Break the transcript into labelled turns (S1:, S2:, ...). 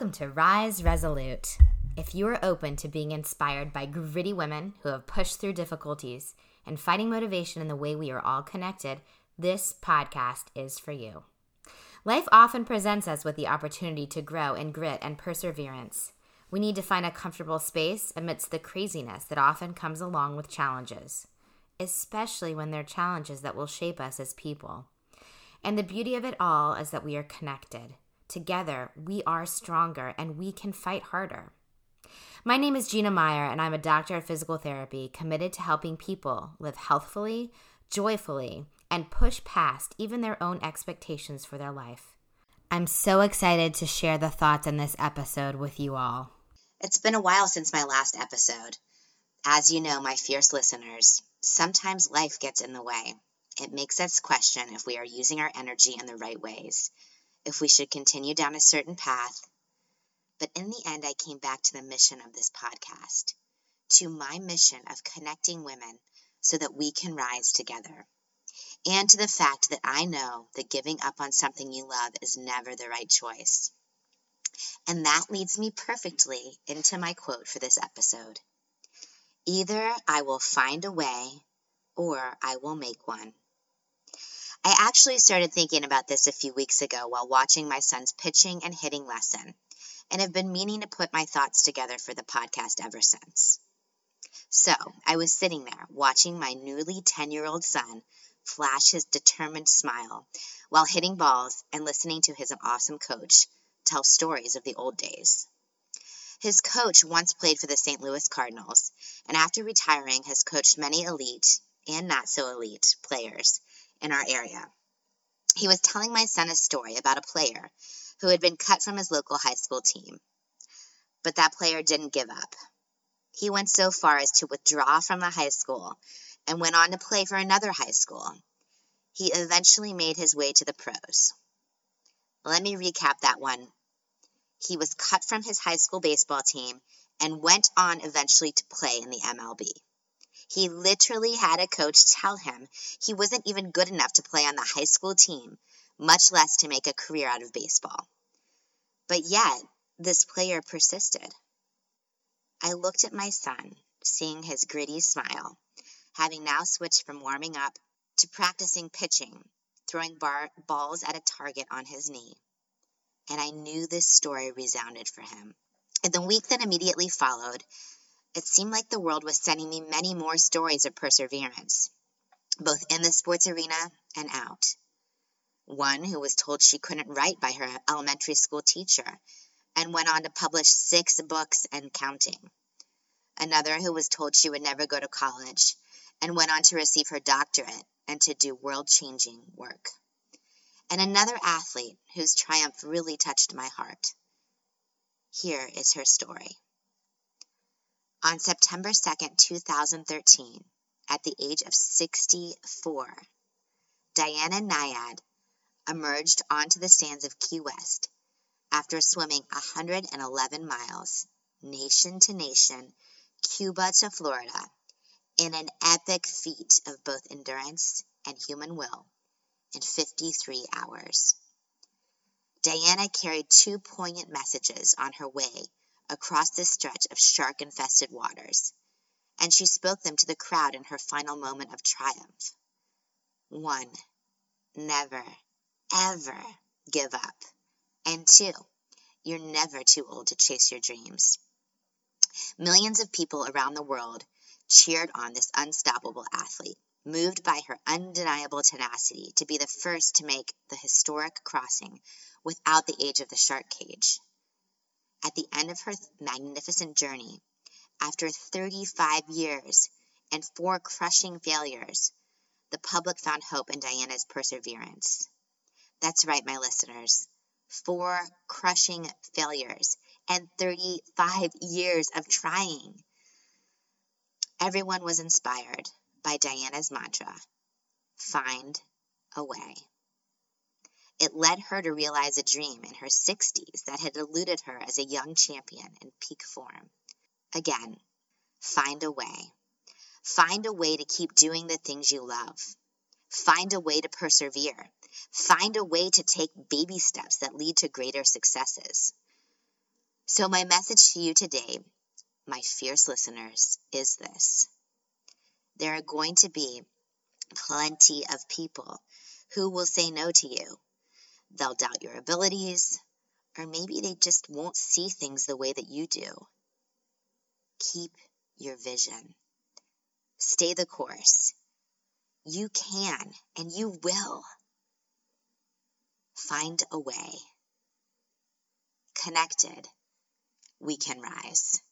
S1: Welcome to Rise Resolute. If you are open to being inspired by gritty women who have pushed through difficulties and finding motivation in the way we are all connected, this podcast is for you. Life often presents us with the opportunity to grow in grit and perseverance. We need to find a comfortable space amidst the craziness that often comes along with challenges, especially when they're challenges that will shape us as people. And the beauty of it all is that we are connected. Together, we are stronger and we can fight harder. My name is Gina Meyer, and I'm a doctor of physical therapy committed to helping people live healthfully, joyfully, and push past even their own expectations for their life. I'm so excited to share the thoughts in this episode with you all.
S2: It's been a while since my last episode. As you know, my fierce listeners, sometimes life gets in the way. It makes us question if we are using our energy in the right ways if we should continue down a certain path. But in the end, I came back to the mission of this podcast, to my mission of connecting women so that we can rise together, and to the fact that I know that giving up on something you love is never the right choice. And that leads me perfectly into my quote for this episode Either I will find a way or I will make one. I actually started thinking about this a few weeks ago while watching my son's pitching and hitting lesson, and have been meaning to put my thoughts together for the podcast ever since. So I was sitting there watching my newly 10 year old son flash his determined smile while hitting balls and listening to his awesome coach tell stories of the old days. His coach once played for the St. Louis Cardinals, and after retiring, has coached many elite and not so elite players in our area. He was telling my son a story about a player who had been cut from his local high school team. But that player didn't give up. He went so far as to withdraw from the high school and went on to play for another high school. He eventually made his way to the pros. Let me recap that one. He was cut from his high school baseball team and went on eventually to play in the MLB. He literally had a coach tell him he wasn't even good enough to play on the high school team, much less to make a career out of baseball. But yet, this player persisted. I looked at my son, seeing his gritty smile, having now switched from warming up to practicing pitching, throwing bar- balls at a target on his knee. And I knew this story resounded for him. In the week that immediately followed, it seemed like the world was sending me many more stories of perseverance, both in the sports arena and out. One who was told she couldn't write by her elementary school teacher and went on to publish six books and counting. Another who was told she would never go to college and went on to receive her doctorate and to do world changing work. And another athlete whose triumph really touched my heart. Here is her story. On September 2, 2013, at the age of 64, Diana Nyad emerged onto the sands of Key West after swimming 111 miles, nation to nation, Cuba to Florida, in an epic feat of both endurance and human will in 53 hours. Diana carried two poignant messages on her way across this stretch of shark infested waters, and she spoke them to the crowd in her final moment of triumph. One, never, ever give up. And two, you're never too old to chase your dreams. Millions of people around the world cheered on this unstoppable athlete, moved by her undeniable tenacity to be the first to make the historic crossing without the age of the shark cage. At the end of her magnificent journey, after 35 years and four crushing failures, the public found hope in Diana's perseverance. That's right, my listeners. Four crushing failures and 35 years of trying. Everyone was inspired by Diana's mantra find a way. It led her to realize a dream in her 60s that had eluded her as a young champion in peak form. Again, find a way. Find a way to keep doing the things you love. Find a way to persevere. Find a way to take baby steps that lead to greater successes. So, my message to you today, my fierce listeners, is this there are going to be plenty of people who will say no to you. They'll doubt your abilities, or maybe they just won't see things the way that you do. Keep your vision. Stay the course. You can and you will find a way. Connected, we can rise.